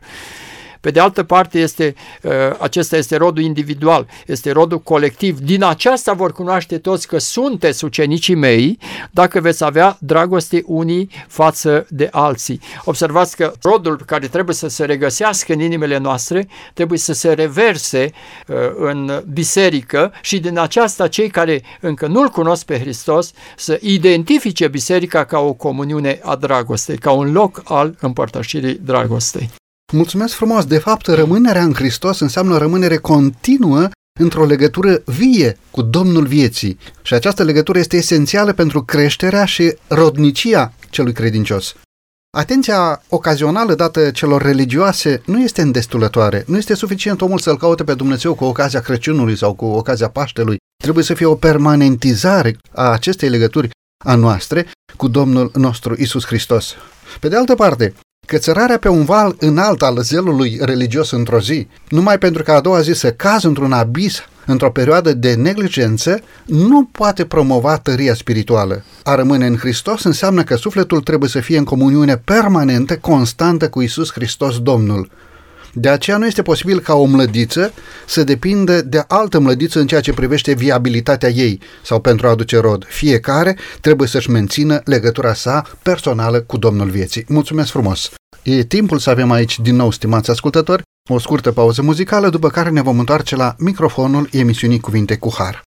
Pe de altă parte, este, uh, acesta este rodul individual, este rodul colectiv. Din aceasta vor cunoaște toți că sunteți ucenicii mei dacă veți avea dragoste unii față de alții. Observați că rodul care trebuie să se regăsească în inimile noastre trebuie să se reverse uh, în biserică și din aceasta cei care încă nu-L cunosc pe Hristos să identifice biserica ca o comuniune a dragostei, ca un loc al împărtășirii dragostei. Mulțumesc frumos! De fapt, rămânerea în Hristos înseamnă rămânere continuă într-o legătură vie cu Domnul vieții și această legătură este esențială pentru creșterea și rodnicia celui credincios. Atenția ocazională dată celor religioase nu este îndestulătoare. Nu este suficient omul să-L caute pe Dumnezeu cu ocazia Crăciunului sau cu ocazia Paștelui. Trebuie să fie o permanentizare a acestei legături a noastre cu Domnul nostru Isus Hristos. Pe de altă parte, cățărarea pe un val înalt al zelului religios într-o zi, numai pentru că a doua zi să caz într-un abis într-o perioadă de neglijență, nu poate promova tăria spirituală. A rămâne în Hristos înseamnă că sufletul trebuie să fie în comuniune permanentă, constantă cu Isus Hristos Domnul. De aceea nu este posibil ca o mlădiță să depindă de altă mlădiță în ceea ce privește viabilitatea ei sau pentru a aduce rod. Fiecare trebuie să-și mențină legătura sa personală cu Domnul vieții. Mulțumesc frumos! E timpul să avem aici din nou, stimați ascultători, o scurtă pauză muzicală, după care ne vom întoarce la microfonul emisiunii Cuvinte cu Har.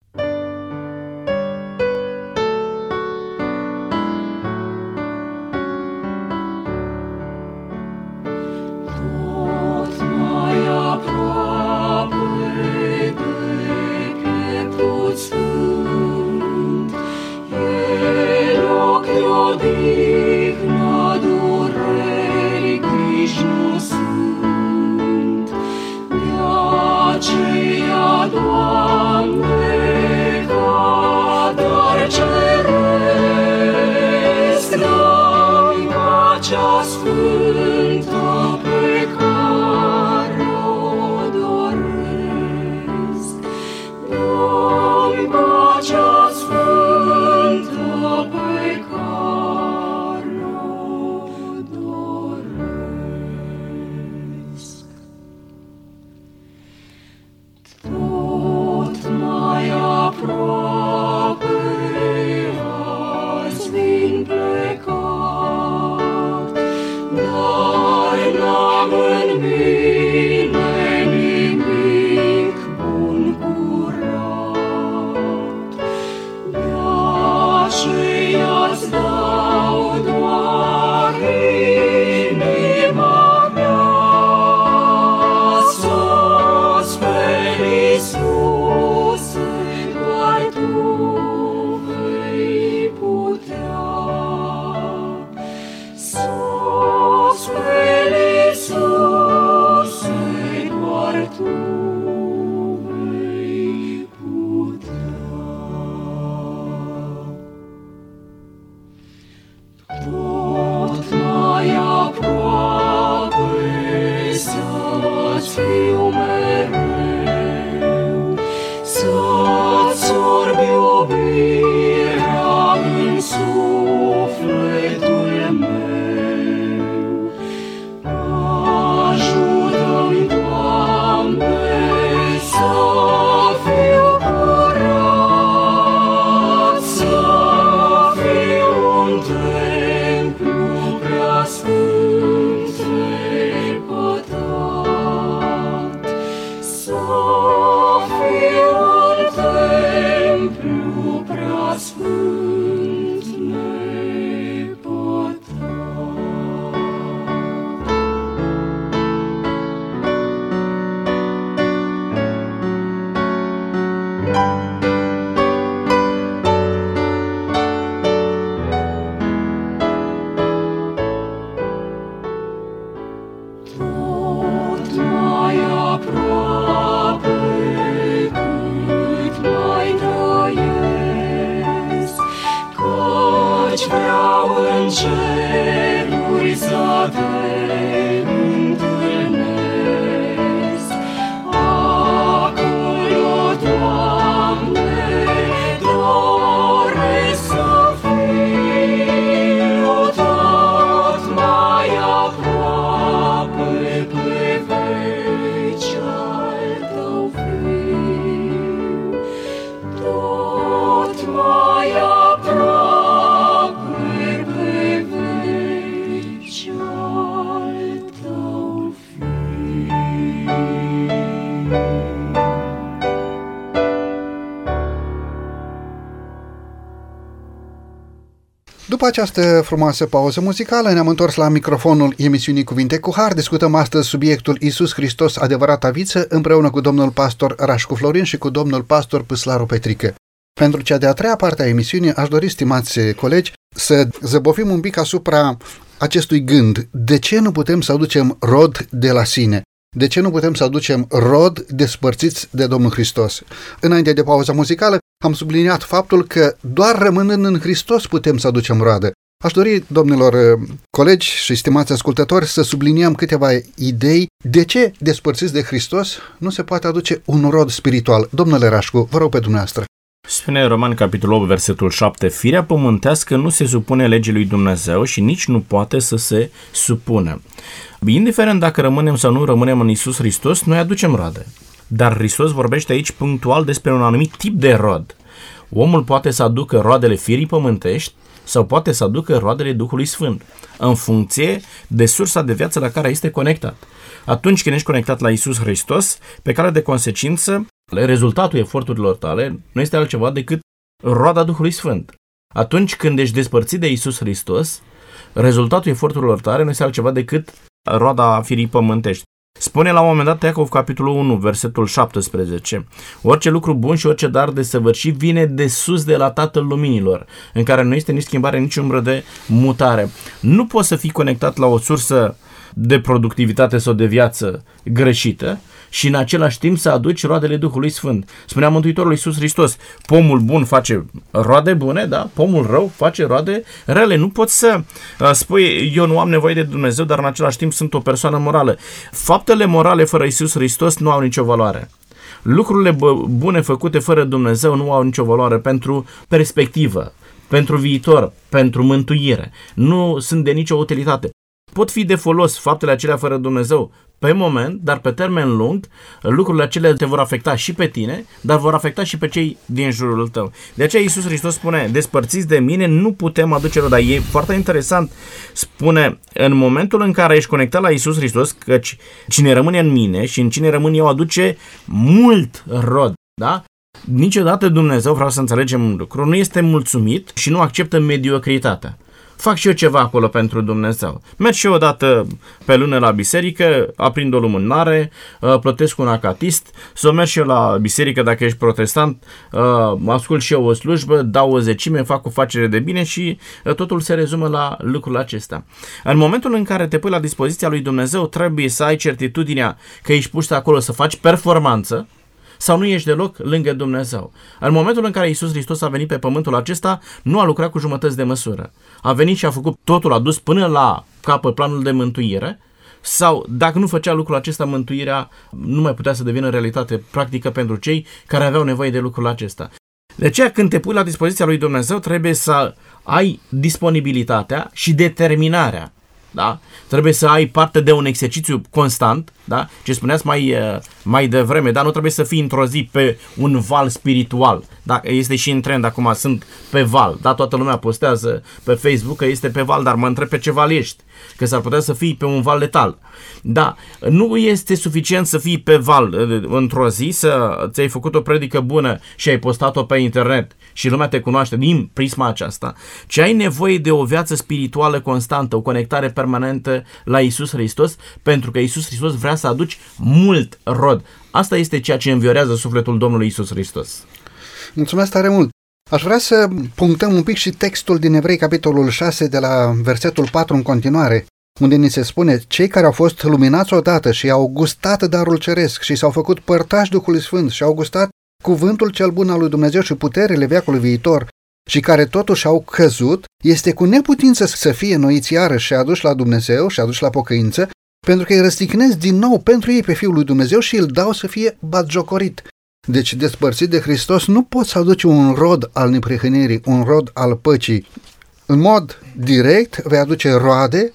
După această frumoasă pauză muzicală, ne-am întors la microfonul emisiunii Cuvinte cu Har. Discutăm astăzi subiectul Isus Hristos, adevărata viță, împreună cu domnul pastor Rașcu Florin și cu domnul pastor Păslaru Petrică. Pentru cea de-a treia parte a emisiunii, aș dori, stimați colegi, să zăbovim un pic asupra acestui gând. De ce nu putem să aducem rod de la sine? De ce nu putem să aducem rod despărțiți de Domnul Hristos? Înainte de pauza muzicală, am subliniat faptul că doar rămânând în Hristos putem să aducem roadă. Aș dori, domnilor eh, colegi și stimați ascultători, să subliniem câteva idei de ce, despărțiți de Hristos, nu se poate aduce un rod spiritual. Domnule Rașcu, vă rog pe dumneavoastră. Spune Roman capitolul 8, versetul 7, Firea pământească nu se supune legii lui Dumnezeu și nici nu poate să se supună. Indiferent dacă rămânem sau nu rămânem în Isus Hristos, noi aducem roade. Dar Hristos vorbește aici punctual despre un anumit tip de rod. Omul poate să aducă roadele firii pământești sau poate să aducă roadele Duhului Sfânt, în funcție de sursa de viață la care este conectat. Atunci când ești conectat la Isus Hristos, pe care de consecință, rezultatul eforturilor tale nu este altceva decât roada Duhului Sfânt. Atunci când ești despărțit de Isus Hristos, rezultatul eforturilor tale nu este altceva decât roada firii pământești. Spune la un moment dat Iacov, capitolul 1, versetul 17. Orice lucru bun și orice dar de săvârșit vine de sus de la Tatăl Luminilor, în care nu este nici schimbare, nici umbră de mutare. Nu poți să fii conectat la o sursă de productivitate sau de viață greșită și în același timp să aduci roadele Duhului Sfânt. Spunea Mântuitorul Iisus Hristos, pomul bun face roade bune, da? pomul rău face roade rele. Nu poți să uh, spui, eu nu am nevoie de Dumnezeu, dar în același timp sunt o persoană morală. Faptele morale fără Iisus Hristos nu au nicio valoare. Lucrurile bune făcute fără Dumnezeu nu au nicio valoare pentru perspectivă, pentru viitor, pentru mântuire. Nu sunt de nicio utilitate pot fi de folos faptele acelea fără Dumnezeu pe moment, dar pe termen lung, lucrurile acelea te vor afecta și pe tine, dar vor afecta și pe cei din jurul tău. De aceea Iisus Hristos spune, despărțiți de mine, nu putem aduce rod. Dar e foarte interesant, spune, în momentul în care ești conectat la Iisus Hristos, căci cine rămâne în mine și în cine rămân eu aduce mult rod. Da? Niciodată Dumnezeu, vreau să înțelegem un lucru, nu este mulțumit și nu acceptă mediocritatea fac și eu ceva acolo pentru Dumnezeu. Merg și eu odată pe lună la biserică, aprind o lumânare, uh, plătesc un acatist, să merg și eu la biserică dacă ești protestant, uh, ascult și eu o slujbă, dau o zecime, fac o facere de bine și uh, totul se rezumă la lucrul acesta. În momentul în care te pui la dispoziția lui Dumnezeu, trebuie să ai certitudinea că ești pus acolo să faci performanță, sau nu ești deloc lângă Dumnezeu. În momentul în care Isus Hristos a venit pe pământul acesta, nu a lucrat cu jumătăți de măsură. A venit și a făcut totul, a dus până la capăt planul de mântuire, sau dacă nu făcea lucrul acesta, mântuirea nu mai putea să devină realitate practică pentru cei care aveau nevoie de lucrul acesta. De aceea, când te pui la dispoziția lui Dumnezeu, trebuie să ai disponibilitatea și determinarea da? Trebuie să ai parte de un exercițiu constant, da? Ce spuneați mai, uh, mai devreme, dar nu trebuie să fii într-o zi pe un val spiritual. Da? Este și în trend acum, sunt pe val, da? Toată lumea postează pe Facebook că este pe val, dar mă întreb pe ce val ești, că s-ar putea să fii pe un val letal. Da, nu este suficient să fii pe val uh, într-o zi, să ți-ai făcut o predică bună și ai postat-o pe internet și lumea te cunoaște din prisma aceasta, ci ai nevoie de o viață spirituală constantă, o conectare permanentă la Isus Hristos, pentru că Isus Hristos vrea să aduci mult rod. Asta este ceea ce înviorează sufletul Domnului Isus Hristos. Mulțumesc tare mult! Aș vrea să punctăm un pic și textul din Evrei, capitolul 6, de la versetul 4 în continuare, unde ni se spune, cei care au fost luminați odată și au gustat darul ceresc și s-au făcut părtași Duhului Sfânt și au gustat cuvântul cel bun al lui Dumnezeu și puterile veacului viitor și care totuși au căzut, este cu neputință să fie noiți iarăși și aduși la Dumnezeu și aduși la pocăință, pentru că îi răstignesc din nou pentru ei pe Fiul lui Dumnezeu și îl dau să fie batjocorit. Deci, despărțit de Hristos, nu poți să aduci un rod al neprihănirii, un rod al păcii. În mod direct, vei aduce roade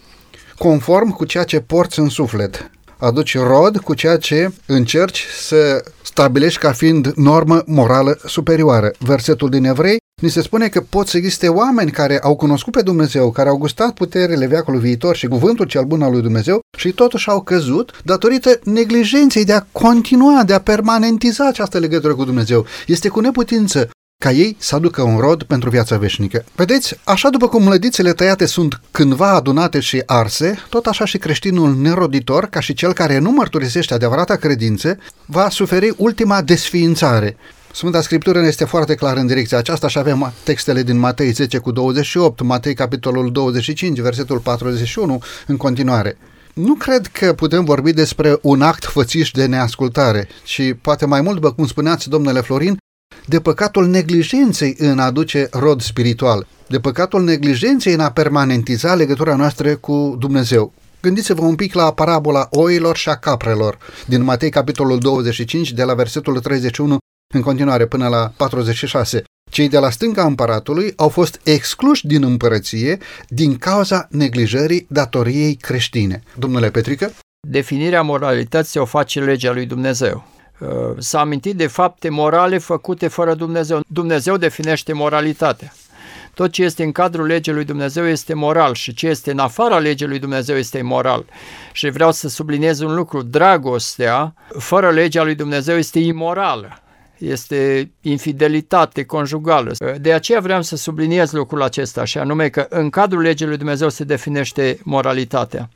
conform cu ceea ce porți în suflet. Aduci rod cu ceea ce încerci să stabilești ca fiind normă morală superioară. Versetul din Evrei Ni se spune că pot să existe oameni care au cunoscut pe Dumnezeu, care au gustat puterile veacului viitor și cuvântul cel bun al lui Dumnezeu și totuși au căzut datorită neglijenței de a continua, de a permanentiza această legătură cu Dumnezeu. Este cu neputință ca ei să aducă un rod pentru viața veșnică. Vedeți, așa după cum mlădițele tăiate sunt cândva adunate și arse, tot așa și creștinul neroditor, ca și cel care nu mărturisește adevărata credință, va suferi ultima desființare. Sfânta Scriptură este foarte clar în direcția aceasta și avem textele din Matei 10 cu 28, Matei capitolul 25, versetul 41 în continuare. Nu cred că putem vorbi despre un act fățiș de neascultare, ci poate mai mult, după cum spuneați, domnule Florin, de păcatul neglijenței în a aduce rod spiritual, de păcatul neglijenței în a permanentiza legătura noastră cu Dumnezeu. Gândiți-vă un pic la parabola oilor și a caprelor din Matei capitolul 25 de la versetul 31 în continuare până la 46. Cei de la stânga împăratului au fost excluși din împărăție din cauza neglijării datoriei creștine. Domnule Petrică? Definirea moralității o face legea lui Dumnezeu. Uh, s-a amintit de fapte morale făcute fără Dumnezeu. Dumnezeu definește moralitatea. Tot ce este în cadrul legii lui Dumnezeu este moral și ce este în afara legii lui Dumnezeu este imoral. Și vreau să subliniez un lucru, dragostea fără legea lui Dumnezeu este imorală este infidelitate conjugală. De aceea vreau să subliniez lucrul acesta, și anume că în cadrul legii lui Dumnezeu se definește moralitatea.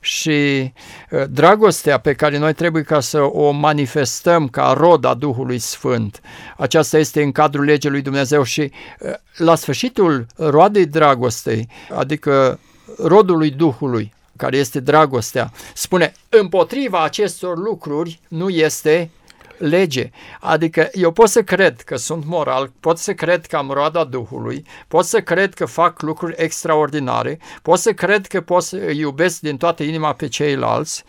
Și uh, dragostea pe care noi trebuie ca să o manifestăm ca rod a Duhului Sfânt, aceasta este în cadrul legii lui Dumnezeu și uh, la sfârșitul roadei dragostei, adică rodului Duhului, care este dragostea, spune împotriva acestor lucruri nu este lege. Adică eu pot să cred că sunt moral, pot să cred că am roada Duhului, pot să cred că fac lucruri extraordinare, pot să cred că pot să iubesc din toată inima pe ceilalți,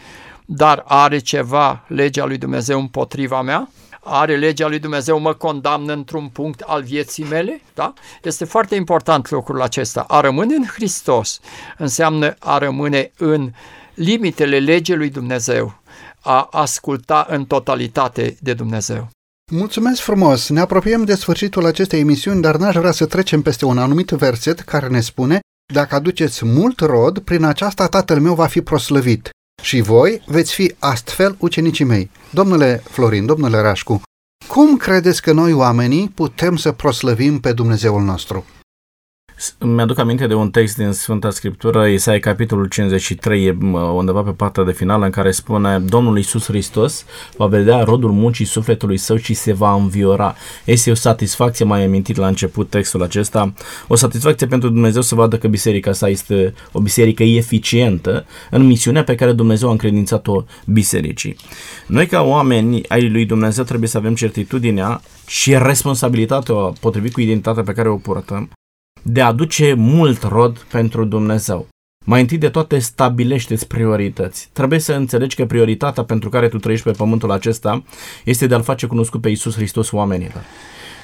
dar are ceva legea lui Dumnezeu împotriva mea? Are legea lui Dumnezeu mă condamnă într-un punct al vieții mele? Da? Este foarte important lucrul acesta. A rămâne în Hristos înseamnă a rămâne în limitele legii lui Dumnezeu a asculta în totalitate de Dumnezeu. Mulțumesc frumos! Ne apropiem de sfârșitul acestei emisiuni, dar n-aș vrea să trecem peste un anumit verset care ne spune Dacă aduceți mult rod, prin aceasta tatăl meu va fi proslăvit și voi veți fi astfel ucenicii mei. Domnule Florin, domnule Rașcu, cum credeți că noi oamenii putem să proslăvim pe Dumnezeul nostru? Mi-aduc aminte de un text din Sfânta Scriptură, Isaia capitolul 53, undeva pe partea de finală, în care spune Domnul Iisus Hristos va vedea rodul muncii sufletului său și se va înviora. Este o satisfacție, mai amintit la început textul acesta, o satisfacție pentru Dumnezeu să vadă că biserica sa este o biserică eficientă în misiunea pe care Dumnezeu a încredințat-o bisericii. Noi ca oameni ai lui Dumnezeu trebuie să avem certitudinea și responsabilitatea potrivit cu identitatea pe care o purtăm de a aduce mult rod pentru Dumnezeu. Mai întâi de toate stabilește-ți priorități. Trebuie să înțelegi că prioritatea pentru care tu trăiești pe pământul acesta este de a-L face cunoscut pe Iisus Hristos oamenilor.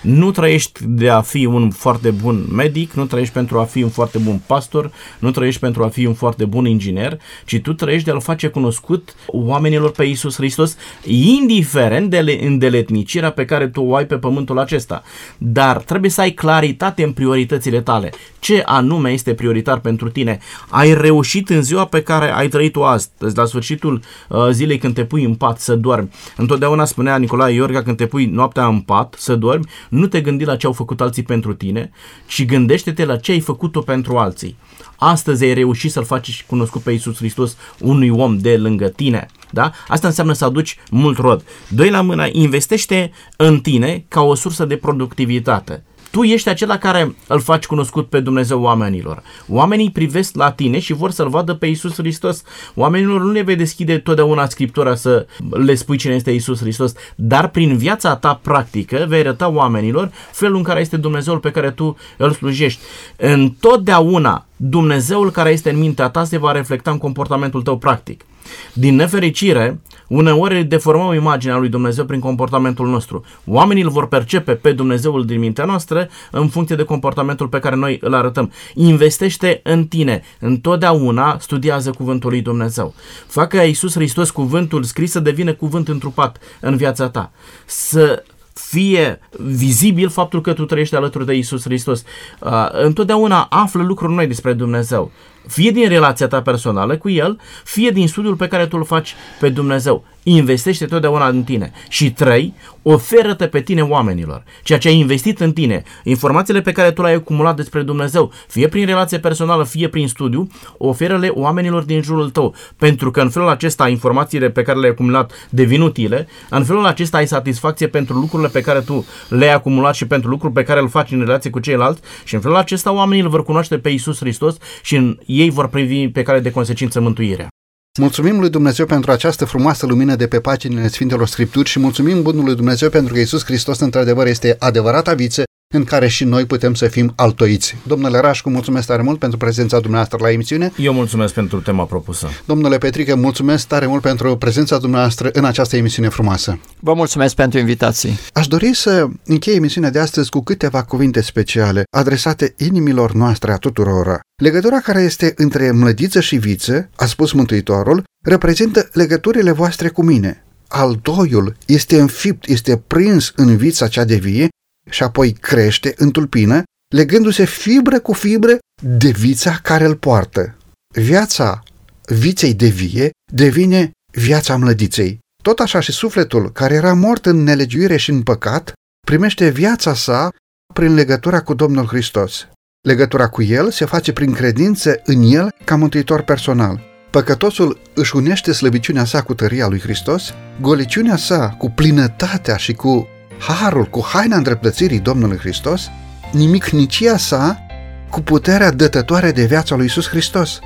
Nu trăiești de a fi un foarte bun medic, nu trăiești pentru a fi un foarte bun pastor, nu trăiești pentru a fi un foarte bun inginer, ci tu trăiești de a-L face cunoscut oamenilor pe Iisus Hristos, indiferent de îndeletnicirea pe care tu o ai pe pământul acesta. Dar trebuie să ai claritate în prioritățile tale. Ce anume este prioritar pentru tine? Ai reușit în ziua pe care ai trăit-o astăzi, la sfârșitul uh, zilei când te pui în pat să dormi. Întotdeauna spunea Nicolae Iorga când te pui noaptea în pat să dormi, nu te gândi la ce au făcut alții pentru tine, ci gândește-te la ce ai făcut-o pentru alții. Astăzi ai reușit să-L faci cunoscut pe Iisus Hristos unui om de lângă tine. Da? Asta înseamnă să aduci mult rod. Doi la mână, investește în tine ca o sursă de productivitate tu ești acela care îl faci cunoscut pe Dumnezeu oamenilor. Oamenii privesc la tine și vor să-L vadă pe Isus Hristos. Oamenilor nu le vei deschide totdeauna Scriptura să le spui cine este Isus Hristos, dar prin viața ta practică vei arăta oamenilor felul în care este Dumnezeul pe care tu îl slujești. Întotdeauna Dumnezeul care este în mintea ta se va reflecta în comportamentul tău practic. Din nefericire, uneori deformăm imaginea lui Dumnezeu prin comportamentul nostru. Oamenii îl vor percepe pe Dumnezeul din mintea noastră în funcție de comportamentul pe care noi îl arătăm. Investește în tine. Întotdeauna studiază cuvântul lui Dumnezeu. Facă Iisus Hristos cuvântul scris să devină cuvânt întrupat în viața ta. Să fie vizibil faptul că tu trăiești alături de Isus Hristos. Uh, întotdeauna află lucruri noi despre Dumnezeu. Fie din relația ta personală cu El, fie din studiul pe care tu îl faci pe Dumnezeu. Investește totdeauna în tine. Și trei, oferă-te pe tine oamenilor. Ceea ce ai investit în tine, informațiile pe care tu le-ai acumulat despre Dumnezeu, fie prin relație personală, fie prin studiu, oferă-le oamenilor din jurul tău. Pentru că în felul acesta informațiile pe care le-ai acumulat devin utile, în felul acesta ai satisfacție pentru lucrurile pe care tu le-ai acumulat și pentru lucruri pe care îl faci în relație cu ceilalți și în felul acesta oamenii îl vor cunoaște pe Isus Hristos și în ei vor privi pe care de consecință mântuirea. Mulțumim lui Dumnezeu pentru această frumoasă lumină de pe paginile Sfintelor Scripturi și mulțumim Bunului Dumnezeu pentru că Isus Hristos într-adevăr este adevărata viță în care și noi putem să fim altoiți. Domnule Rașcu, mulțumesc tare mult pentru prezența dumneavoastră la emisiune. Eu mulțumesc pentru tema propusă. Domnule Petrică, mulțumesc tare mult pentru prezența dumneavoastră în această emisiune frumoasă. Vă mulțumesc pentru invitații. Aș dori să închei emisiunea de astăzi cu câteva cuvinte speciale adresate inimilor noastre a tuturora. Legătura care este între mlădiță și viță, a spus Mântuitorul, reprezintă legăturile voastre cu mine. Al doiul este înfipt, este prins în vița cea de vie și apoi crește în tulpină, legându-se fibră cu fibră de vița care îl poartă. Viața viței de vie devine viața mlădiței. Tot așa și sufletul, care era mort în nelegiuire și în păcat, primește viața sa prin legătura cu Domnul Hristos. Legătura cu El se face prin credință în El ca mântuitor personal. Păcătosul își unește slăbiciunea sa cu tăria lui Hristos, goliciunea sa cu plinătatea și cu harul, cu haina îndreptățirii Domnului Hristos, nimicnicia sa cu puterea dătătoare de viața lui Isus Hristos.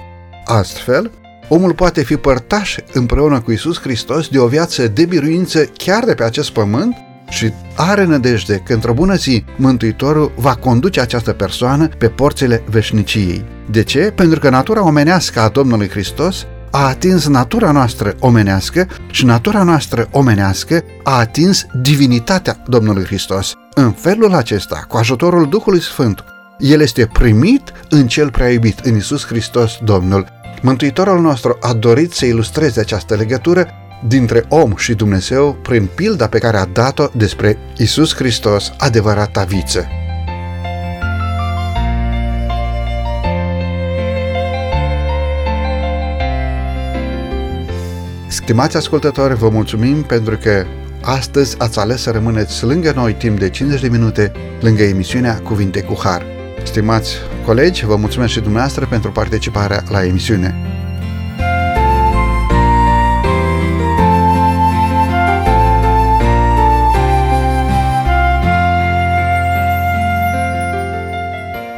Astfel, omul poate fi părtaș împreună cu Isus Hristos de o viață de biruință chiar de pe acest pământ și are nădejde că într-o bună zi Mântuitorul va conduce această persoană pe porțile veșniciei. De ce? Pentru că natura omenească a Domnului Hristos a atins natura noastră omenească și natura noastră omenească a atins divinitatea Domnului Hristos. În felul acesta, cu ajutorul Duhului Sfânt, el este primit în cel prea iubit, în Isus Hristos Domnul. Mântuitorul nostru a dorit să ilustreze această legătură dintre om și Dumnezeu prin pilda pe care a dat-o despre Isus Hristos, adevărata viță. Stimați ascultători, vă mulțumim pentru că astăzi ați ales să rămâneți lângă noi timp de 50 de minute, lângă emisiunea Cuvinte cu Har. Stimați colegi, vă mulțumesc și dumneavoastră pentru participarea la emisiune.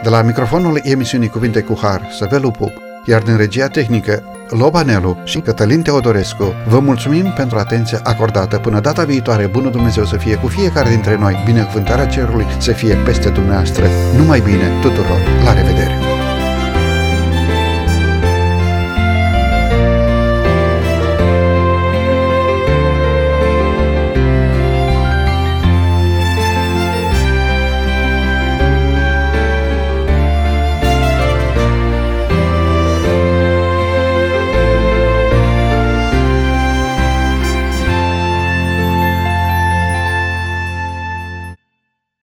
De la microfonul emisiunii Cuvinte cu Har, Săvelu Pup, iar din regia tehnică Lobanelu și Cătălin Teodorescu, vă mulțumim pentru atenția acordată. Până data viitoare, bunul Dumnezeu să fie cu fiecare dintre noi, binecuvântarea cerului să fie peste dumneavoastră. Numai bine tuturor! La revedere!